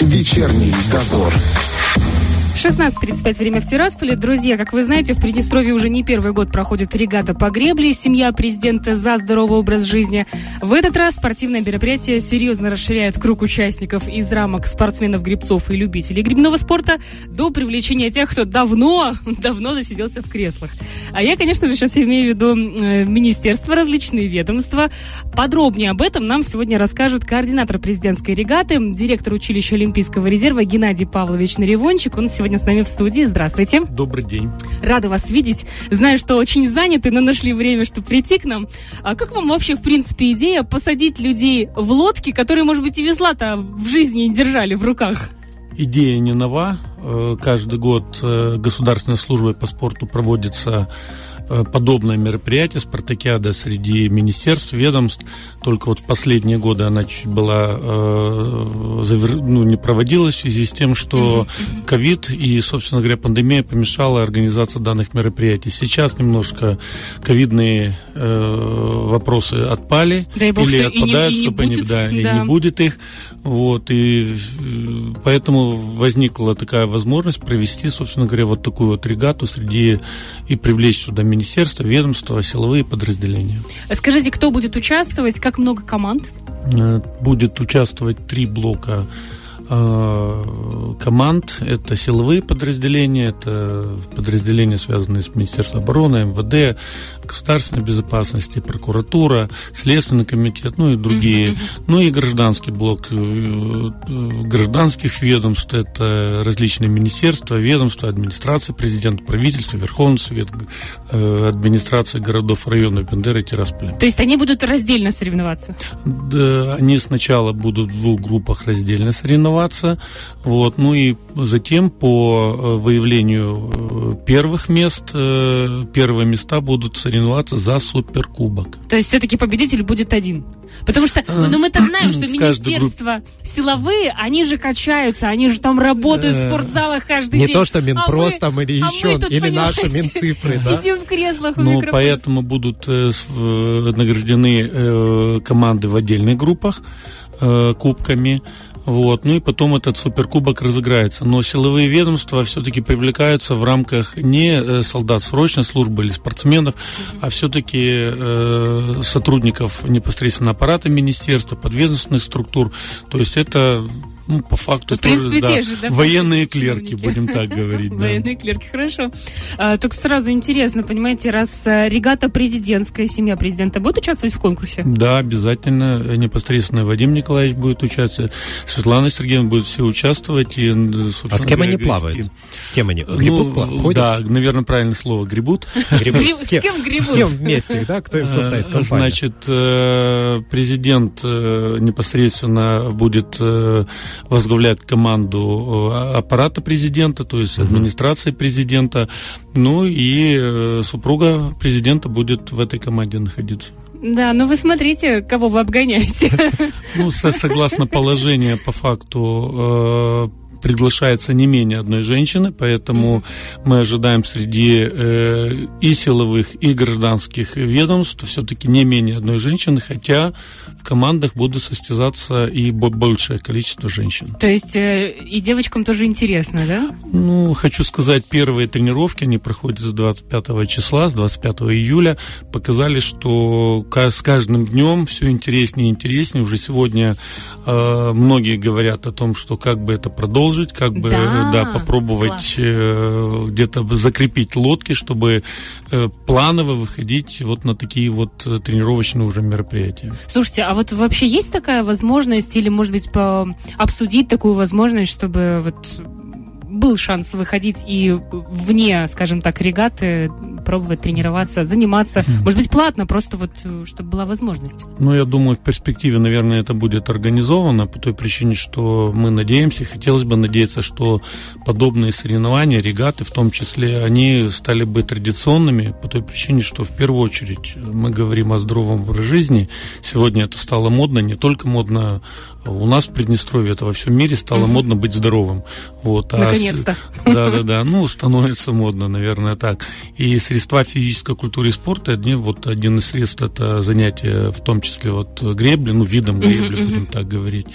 Вечерний дозор. 16.35 время в Тирасполе. Друзья, как вы знаете, в Приднестровье уже не первый год проходит регата по гребле. Семья президента за здоровый образ жизни. В этот раз спортивное мероприятие серьезно расширяет круг участников из рамок спортсменов, гребцов и любителей грибного спорта до привлечения тех, кто давно, давно засиделся в креслах. А я, конечно же, сейчас имею в виду э, министерства, различные ведомства. Подробнее об этом нам сегодня расскажет координатор президентской регаты, директор училища Олимпийского резерва Геннадий Павлович Наревончик. Он сегодня с нами в студии. Здравствуйте. Добрый день. Рада вас видеть. Знаю, что очень заняты, но нашли время, чтобы прийти к нам. А как вам вообще, в принципе, идея посадить людей в лодки, которые, может быть, и весла-то в жизни не держали в руках? Идея не нова. Э, каждый год э, Государственной службой по спорту проводится подобное мероприятие, спартакиада среди министерств, ведомств. Только вот в последние годы она чуть была, э, завер... ну, не проводилась в связи с тем, что ковид и, собственно говоря, пандемия помешала организации данных мероприятий. Сейчас немножко ковидные э, вопросы отпали Дай бог, или что отпадают, и не, и не чтобы будет, они, да, да. и не будет их. Вот, и э, поэтому возникла такая возможность провести, собственно говоря, вот такую вот регату среди и привлечь сюда министерства, ведомства, силовые подразделения. Скажите, кто будет участвовать, как много команд? Э, Будет участвовать три блока команд. Это силовые подразделения, это подразделения, связанные с Министерством обороны, МВД, государственной безопасности, прокуратура, Следственный комитет, ну и другие. Ну и гражданский блок э, э, гражданских ведомств, это различные министерства, ведомства, администрации президента, правительства, Верховный Совет, э, администрации городов, районов Бендеры и Тирасполя. То есть они будут раздельно соревноваться? Да, они сначала будут в двух группах раздельно соревноваться, вот, ну и затем по э, выявлению э, первых мест, э, первые места будут соревноваться за суперкубок. То есть все-таки победитель будет один? Потому что, ну, ну, мы-то знаем, что министерства силовые, они же качаются, они же там работают в спортзалах каждый Не день. то, что А Минпрос там или а еще, или наши Минцифры, да? Сидим в креслах у Ну, поэтому будут награждены команды в отдельных группах кубками. Вот. Ну и потом этот суперкубок разыграется. Но силовые ведомства все-таки привлекаются в рамках не э, солдат срочной службы или спортсменов, а все-таки э, сотрудников непосредственно аппарата министерства, подведомственных структур. То есть это ну, по факту В принципе, тоже, те да, же, да, военные клерки, чиновники. будем так говорить. да. Военные клерки, хорошо. А, только сразу интересно, понимаете, раз э, регата президентская, семья президента будет участвовать в конкурсе? Да, обязательно. Непосредственно Вадим Николаевич будет участвовать, Светлана Сергеевна будет все участвовать. И, собственно А с кем говоря, они плавают? С кем они? Грибут, Ну, ходят? да, наверное, правильное слово гребут. Грибут. Гриб- с кем грибут? С кем вместе, да? Кто им составит Э, компанию? Значит, э, президент э, непосредственно будет возглавлять команду э, аппарата президента, то есть администрации президента. Ну и э, супруга президента будет в этой команде находиться. Да, ну вы смотрите, кого вы обгоняете. Ну, со- согласно положению, по факту э, приглашается не менее одной женщины, поэтому мы ожидаем среди э, и силовых, и гражданских ведомств все-таки не менее одной женщины, хотя в командах будут состязаться и бо- большее количество женщин. То есть э, и девочкам тоже интересно, да? Ну, хочу сказать, первые тренировки, они проходят с 25 числа, с 25 июля, показали, что с каждым днем все интереснее и интереснее. Уже сегодня э, многие говорят о том, что как бы это продолжить, как бы Да, да, попробовать э, где-то закрепить лодки, чтобы э, планово выходить вот на такие вот э, тренировочные уже мероприятия. Слушайте, а вот вообще есть такая возможность или, может быть, по- обсудить такую возможность, чтобы вот был шанс выходить и вне, скажем так, регаты, пробовать тренироваться, заниматься, может быть, платно, просто вот, чтобы была возможность. Ну, я думаю, в перспективе, наверное, это будет организовано по той причине, что мы надеемся, хотелось бы надеяться, что подобные соревнования, регаты в том числе, они стали бы традиционными по той причине, что в первую очередь мы говорим о здоровом образе жизни. Сегодня это стало модно, не только модно у нас в Приднестровье, это во всем мире стало Мгм. модно быть здоровым. Вот, а Наконец-то. да, да, да. Ну, становится модно, наверное, так. И средства физической культуры и спорта, одни, вот один из средств это занятие, в том числе вот гребли, ну, видом гребли, будем так говорить.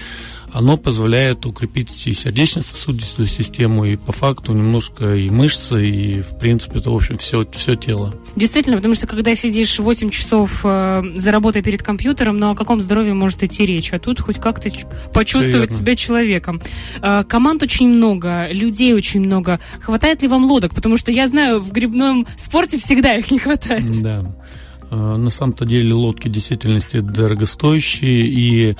Оно позволяет укрепить и сердечно-сосудистую систему, и по факту немножко и мышцы, и, в принципе, это, в общем, все, все тело. Действительно, потому что когда сидишь 8 часов э, за работой перед компьютером, но о каком здоровье может идти речь? А тут хоть как-то почувствовать себя человеком. Э, команд очень много, людей очень много. Хватает ли вам лодок? Потому что я знаю, в грибном спорте всегда их не хватает. Да. Э, на самом-то деле лодки действительно дорогостоящие, и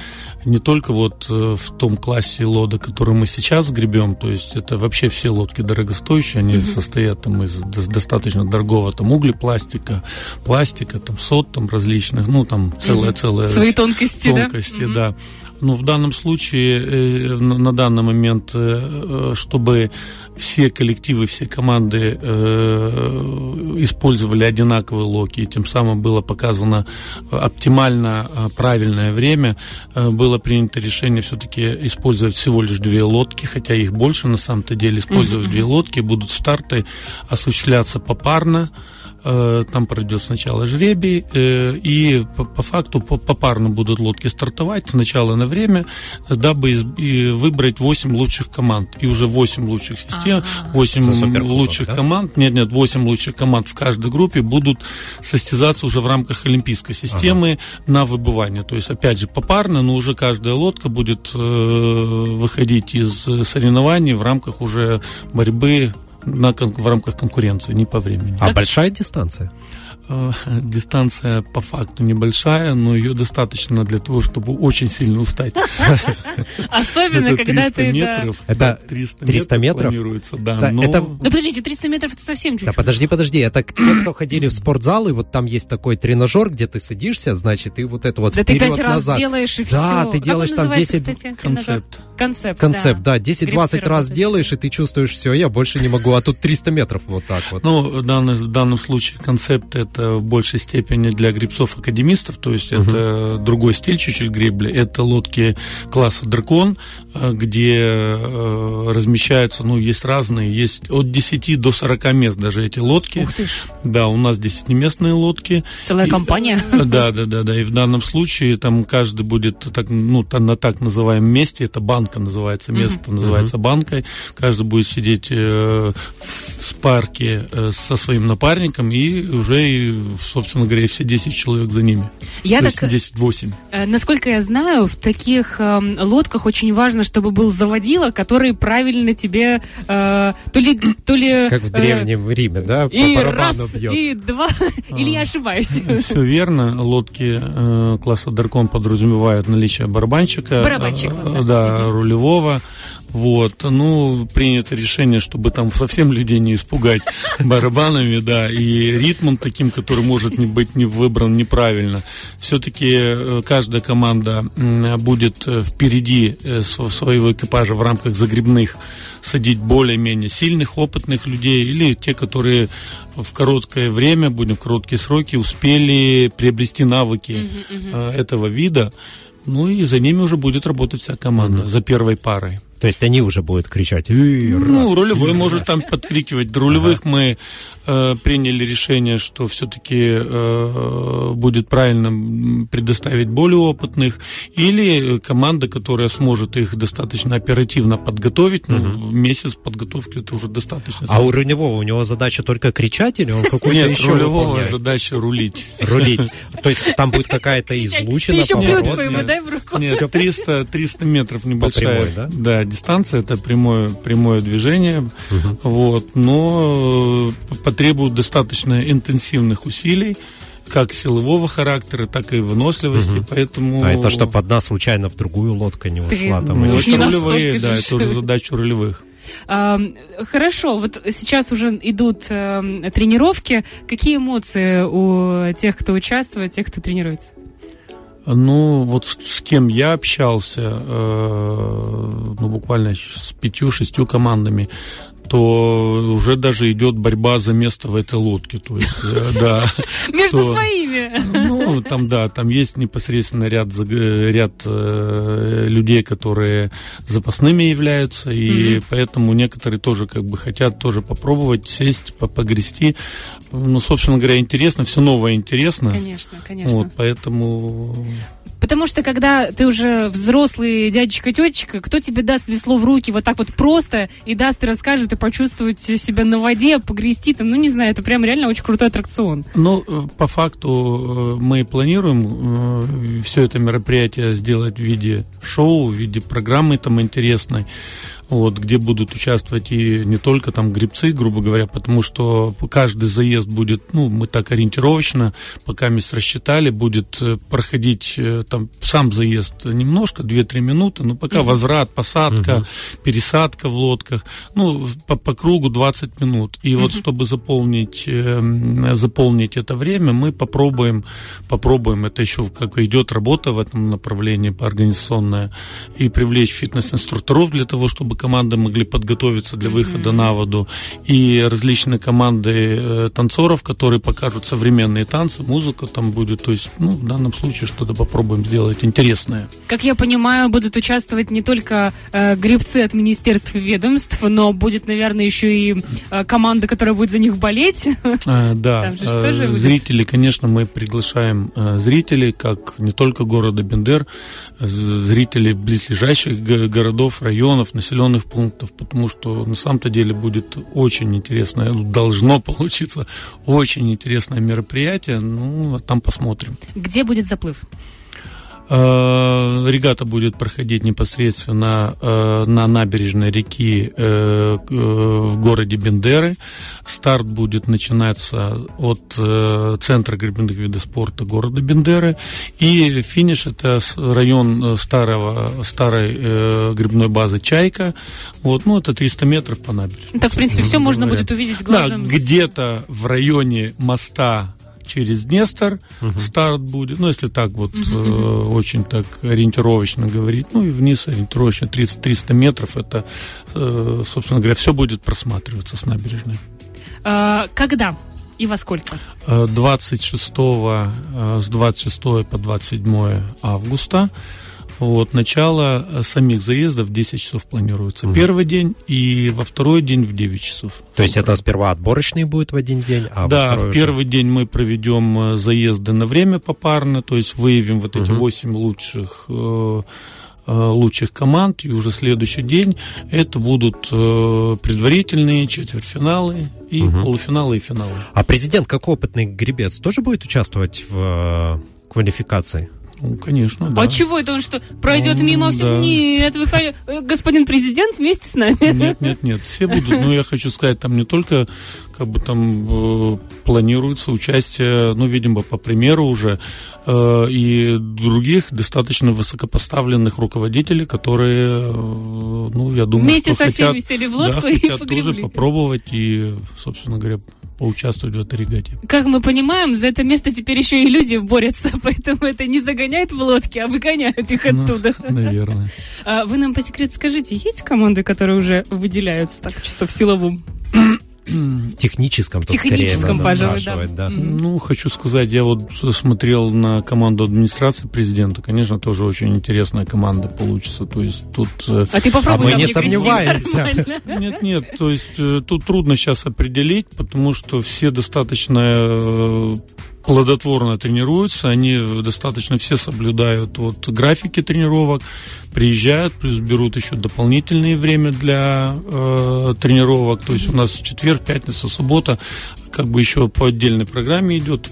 не только вот э, в том классе лодок, который мы сейчас гребем, то есть это вообще все лодки дорогостоящие, они mm-hmm. состоят там из достаточно дорогого там углепластика, пластика, там сот там различных, ну там целая-целая... Свои тонкости, тонкости да? да. Ну, в данном случае, э, на данный момент, чтобы все коллективы, все команды э, использовали одинаковые локи, и тем самым было показано оптимально правильное время, было принято решение все-таки использовать всего лишь две лодки, хотя их больше на самом-то деле, использовать mm-hmm. две лодки, будут старты осуществляться попарно, Э, там пройдет сначала жребий, э, и по факту попарно будут лодки стартовать сначала на время, дабы выбрать 8 лучших команд. И уже 8 лучших систем, 8 лучших да? команд, нет, нет, 8 лучших команд в каждой группе будут состязаться уже в рамках олимпийской системы ага. на выбывание. То есть, опять же, попарно, но уже каждая лодка будет э, выходить из соревнований в рамках уже борьбы на, в рамках конкуренции, не по времени. А большая дистанция? Э, дистанция по факту небольшая, но ее достаточно для того, чтобы очень сильно устать. Особенно, когда ты... метров. Это 300 метров? Планируется, да. Ну, подождите, 300 метров это совсем чуть-чуть. Да, подожди, подожди. Это те, кто ходили в спортзал, и вот там есть такой тренажер, где ты садишься, значит, и вот это вот вперед назад. Да ты пять раз делаешь, и все. Да, ты делаешь там 10... Концепт. Концепт, Концепт, да. 10-20 раз делаешь, и ты чувствуешь, все, я больше не могу, а тут 300 метров вот так вот. Ну, в данном случае концепт это в большей степени для грибцов-академистов, то есть uh-huh. это другой стиль чуть-чуть гребли. Это лодки класса дракон, э, где э, размещаются, ну, есть разные, есть от 10 до 40 мест даже эти лодки. Ух ты ж. Да, у нас 10-местные лодки. Целая и, компания. Да, да, да, да. И в данном случае там каждый будет так, ну, на так называемом месте, это банка называется, место uh-huh. называется uh-huh. банкой. Каждый будет сидеть э, в парке э, со своим напарником и уже собственно говоря, все 10 человек за ними. Я То так, 10-8. Э, насколько я знаю, в таких э, лодках очень важно, чтобы был заводила, который правильно тебе э, то ли... То ли как в Древнем э, Риме, да? По и раз, бьет. и два. А, Или я ошибаюсь? Все верно. Лодки э, класса Даркон подразумевают наличие барабанщика. Барабанщик. Э, да, да, рулевого. Вот, ну, принято решение, чтобы там совсем людей не испугать барабанами, да, и ритмом таким, который может не быть не выбран неправильно. Все-таки э, каждая команда будет э, впереди э, своего экипажа в рамках загребных садить более-менее сильных, опытных людей или те, которые в короткое время, будем в короткие сроки, успели приобрести навыки uh-huh, uh-huh. этого вида. Ну и за ними уже будет работать вся команда, uh-huh. за первой парой. То есть они уже будут кричать. Ну, рулевой может там подкрикивать. До рулевых ага. мы э, приняли решение, что все-таки э, будет правильно предоставить более опытных, или команда, которая сможет их достаточно оперативно подготовить. Ну, угу. месяц подготовки это уже достаточно. А у рулевого у него задача только кричать, или он какой-то Нет, еще рулевого выполняет? задача рулить. Рулить. То есть там будет какая-то излучина, поворот? Нет, 300, 300 метров небольшая. да? Да, дистанция, это прямое, прямое движение, угу. вот, но э, потребует достаточно интенсивных усилий, как силового характера, так и выносливости, угу. поэтому... А это чтобы одна случайно в другую лодку не ушла? Ты, там, ну, это рулевые, да, это уже задача рулевых. А, хорошо, вот сейчас уже идут а, тренировки. Какие эмоции у тех, кто участвует, тех, кто тренируется? Ну, вот с, с кем я общался, э, ну, буквально с пятью-шестью командами, то уже даже идет борьба за место в этой лодке. То есть, э, да. Между своими. Ну, там, да, там есть непосредственно ряд, ряд э, людей, которые запасными являются, и mm-hmm. поэтому некоторые тоже как бы хотят тоже попробовать сесть, погрести. Ну, собственно говоря, интересно, все новое интересно. Конечно, конечно. Вот, поэтому Потому что когда ты уже взрослый дядечка, тетечка, кто тебе даст весло в руки вот так вот просто и даст и расскажет, и почувствовать себя на воде, погрести там, ну не знаю, это прям реально очень крутой аттракцион. Ну, э, по факту э, мы планируем э, все это мероприятие сделать в виде шоу, в виде программы там интересной вот, где будут участвовать и не только там грибцы, грубо говоря, потому что каждый заезд будет, ну, мы так ориентировочно, пока мы рассчитали, будет э, проходить э, там сам заезд немножко, 2-3 минуты, но пока возврат, посадка, uh-huh. пересадка в лодках, ну, по, по кругу 20 минут. И uh-huh. вот чтобы заполнить, э, заполнить это время, мы попробуем, попробуем, это еще как идет работа в этом направлении организационная, и привлечь фитнес-инструкторов для того, чтобы команды могли подготовиться для выхода mm-hmm. на воду, и различные команды э, танцоров, которые покажут современные танцы, музыка там будет, то есть, ну, в данном случае что-то попробуем сделать интересное. Как я понимаю, будут участвовать не только э, гребцы от министерств и ведомств, но будет, наверное, еще и э, команда, которая будет за них болеть. А, да, э, зрители, конечно, мы приглашаем э, зрителей, как не только города Бендер, э, зрителей близлежащих городов, районов, населенных населенных пунктов, потому что на самом-то деле будет очень интересное, должно получиться очень интересное мероприятие. Ну, а там посмотрим. Где будет заплыв? Э, регата будет проходить непосредственно э, на набережной реки э, в городе Бендеры. Старт будет начинаться от центра гребных видов спорта города Бендеры. И финиш это район старого, старой грибной базы Чайка. Вот, ну, это 300 метров по набережной. Так, в принципе, все можно будет увидеть глазом. Да, где-то в районе моста через Днестр угу. старт будет. Ну, если так вот угу. э, очень так ориентировочно говорить. Ну, и вниз ориентировочно 30, 300 метров. Это, э, собственно говоря, все будет просматриваться с набережной. А, когда? И во сколько? 26 э, э, с 26 по 27 августа вот, начало э, самих заездов в 10 часов планируется. Угу. Первый день и во второй день в 9 часов. То есть это сперва отборочный будет в один день, а Да, в первый уже... день мы проведем э, заезды на время попарно, то есть выявим вот эти угу. 8 лучших э, лучших команд, и уже следующий день это будут предварительные четвертьфиналы и угу. полуфиналы и финалы. А президент, как опытный гребец, тоже будет участвовать в квалификации? Ну, конечно, да. А чего это он что, пройдет он, мимо всех? Да. Нет, вы, э, господин президент вместе с нами. Нет, нет, нет, все будут. Но я хочу сказать, там не только как бы там э, планируется участие, ну, видимо, по примеру уже, э, и других достаточно высокопоставленных руководителей, которые, э, ну, я думаю, Вместе что со всеми сели в лодку да, и хотят тоже попробовать и, собственно говоря, поучаствовать в этой регате. Как мы понимаем, за это место теперь еще и люди борются, поэтому это не загоняют в лодки, а выгоняют их ну, оттуда. Наверное. А вы нам по секрету скажите, есть команды, которые уже выделяются так чисто в силовом? В техническом, в техническом, скорее, пожалуй, да. да. Ну, хочу сказать, я вот смотрел на команду администрации президента, конечно, тоже очень интересная команда получится. То есть тут... Э, а ты попробуй а мы не сомневаемся. Нет, нет, то есть э, тут трудно сейчас определить, потому что все достаточно э, плодотворно тренируются, они достаточно все соблюдают вот графики тренировок, приезжают, плюс берут еще дополнительное время для э, тренировок. То есть у нас четверг, пятница, суббота как бы еще по отдельной программе идет,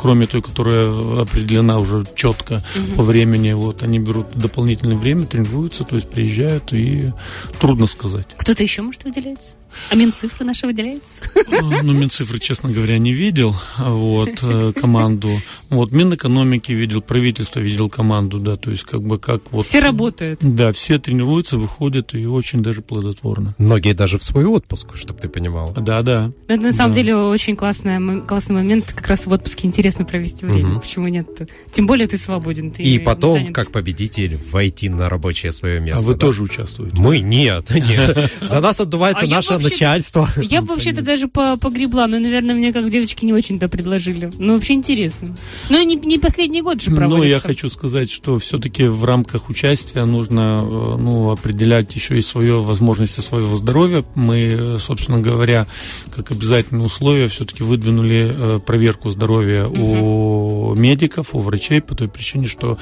кроме той, которая определена уже четко угу. по времени. Вот они берут дополнительное время, тренируются, то есть приезжают, и трудно сказать. Кто-то еще, может, выделяется? А Минцифры наши выделяется? А, ну, Минцифры, честно говоря, не видел вот, э, команду. Вот, Минэкономики видел, правительство видел команду, да, то есть как бы как вот... Все работают работают. Да, все тренируются, выходят и очень даже плодотворно. Многие даже в свой отпуск, чтобы ты понимал. Да, да. Но это на самом Да. деле очень классная, классный момент, как раз в отпуске интересно провести время. Мгм. Почему нет? Тем более ты свободен. Ты И потом, занят. как победитель, войти на рабочее свое место. а вы да? тоже участвуете? Мы нет, нет. За нас отдувается А наше начальство. Я бы вообще-то даже по- погребла, но, наверное, мне как девочки не очень-то предложили. Ну, вообще интересно. Ну, и не, не последний год же проводится. Ну, я хочу сказать, что все-таки в рамках участия нужно э, ну, определять еще и свое возможности своего здоровья. Мы, э, собственно говоря, как обязательное условие все-таки выдвинули э, проверку здоровья у медиков, у врачей, по той причине, что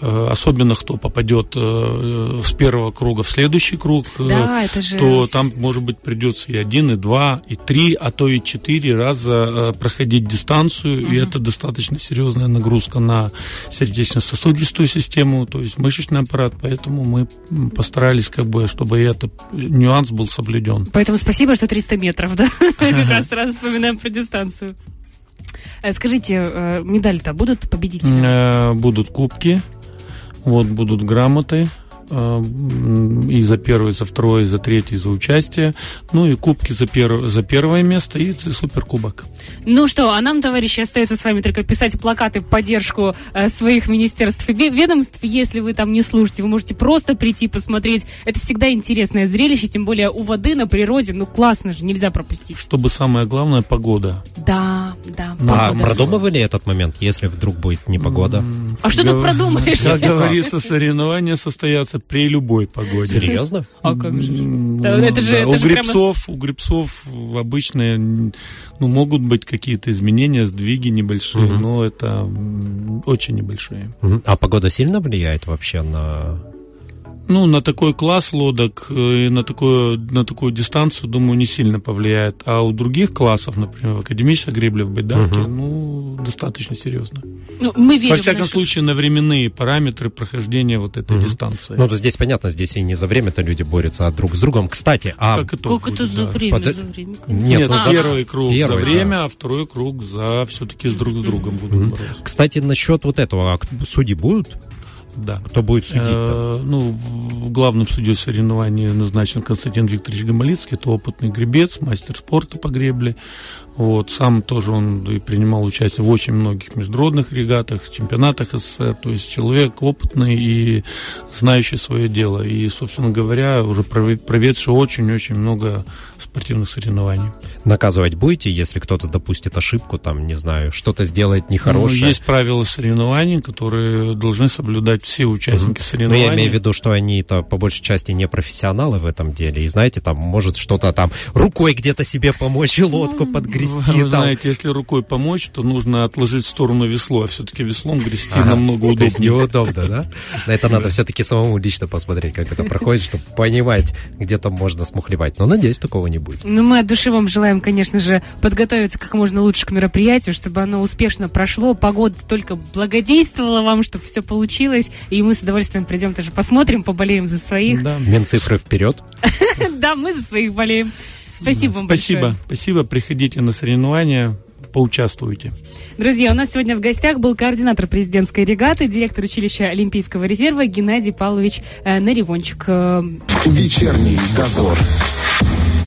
особенно кто попадет с первого круга в следующий круг, Да, это же... то там, может быть, придется и один, и два, и три, а то и четыре раза проходить дистанцию, и это достаточно серьезная нагрузка на сердечно-сосудистую систему, то есть мышечный аппарат, поэтому мы постарались, как бы, чтобы этот нюанс был соблюден. Поэтому спасибо, что 300 метров, да? Как раз сразу вспоминаем про дистанцию. Э, Скажите, э, медали-то будут победители? Э, Будут кубки, вот будут грамоты, и за первое, и за второе, и за третье, и за участие. Ну и кубки за, пер- за первое место и суперкубок. Ну что, а нам, товарищи, остается с вами только писать плакаты в поддержку э, своих министерств и ве- ведомств. Если вы там не слушаете, вы можете просто прийти посмотреть. Это всегда интересное зрелище, тем более у воды на природе. Ну классно же, нельзя пропустить. Чтобы самое главное погода. Да, да. А продумывали этот момент, если вдруг будет непогода? А что тут продумаешь? Как говорится, соревнования состоятся при любой погоде. Серьезно? А как же? Это же- это у же прямо- грибцов, у грибцов обычно ну, могут быть какие-то изменения, сдвиги небольшие, но это очень небольшие. А погода сильно влияет вообще на... Ну, на такой класс лодок э, и на такую, на такую дистанцию, думаю, не сильно повлияет. А у других классов, например, в академической гребле, в байдарке, Мгм. ну, достаточно серьезно. Ну, мы верим Во всяком нашу- случае, на временные параметры прохождения вот этой Мгм. дистанции. Ну, то здесь понятно, здесь и не за время-то люди борются, а друг с другом. Кстати, а... как итог Как это будет, за да. время? Под- За время? Нет, Нет, ну, за- первый круг Первый, за да. время, а второй круг за все-таки с друг с другом будут бороться. Кстати, насчет вот этого, а судьи будут? Да. Кто будет судить-то? Э, ну, в- главным судьей соревнований назначен Константин Викторович Гамалицкий, это опытный гребец, мастер спорта по гребле. Вот, сам тоже он и принимал участие в очень многих международных регатах, чемпионатах СССР, то есть человек опытный и знающий свое дело. И, собственно говоря, уже прове- проведший очень-очень много спортивных соревнований. Наказывать будете, если кто-то допустит ошибку, там, не знаю, что-то сделает Ну, нехорошее? есть правила соревнований, которые должны соблюдать все участники Ну, соревнований. я имею в виду, что они-то по большей части не профессионалы в этом деле. И знаете, там может что-то там рукой где-то себе помочь и лодку подгрести. Вы там. знаете, если рукой помочь, то нужно отложить в сторону весло, а все-таки веслом грести Ага. намного То есть удобнее. неудобно, да? На это надо все-таки самому лично посмотреть, как это проходит, чтобы понимать, где там можно смухлевать. Но надеюсь, такого не будет. Ну, мы от души вам желаем, конечно же, подготовиться как можно лучше к мероприятию, чтобы оно успешно прошло, погода только благодействовала вам, чтобы все получилось, и мы с удовольствием придем тоже посмотрим, поболеем за своих. Да. Минцифры вперед. Да, мы за своих болеем. Спасибо вам Спасибо. большое. Спасибо. Приходите на соревнования, поучаствуйте. Друзья, у нас сегодня в гостях был координатор президентской регаты, директор училища Олимпийского резерва Геннадий Павлович э, Наривончик. Э, Вечерний дозор.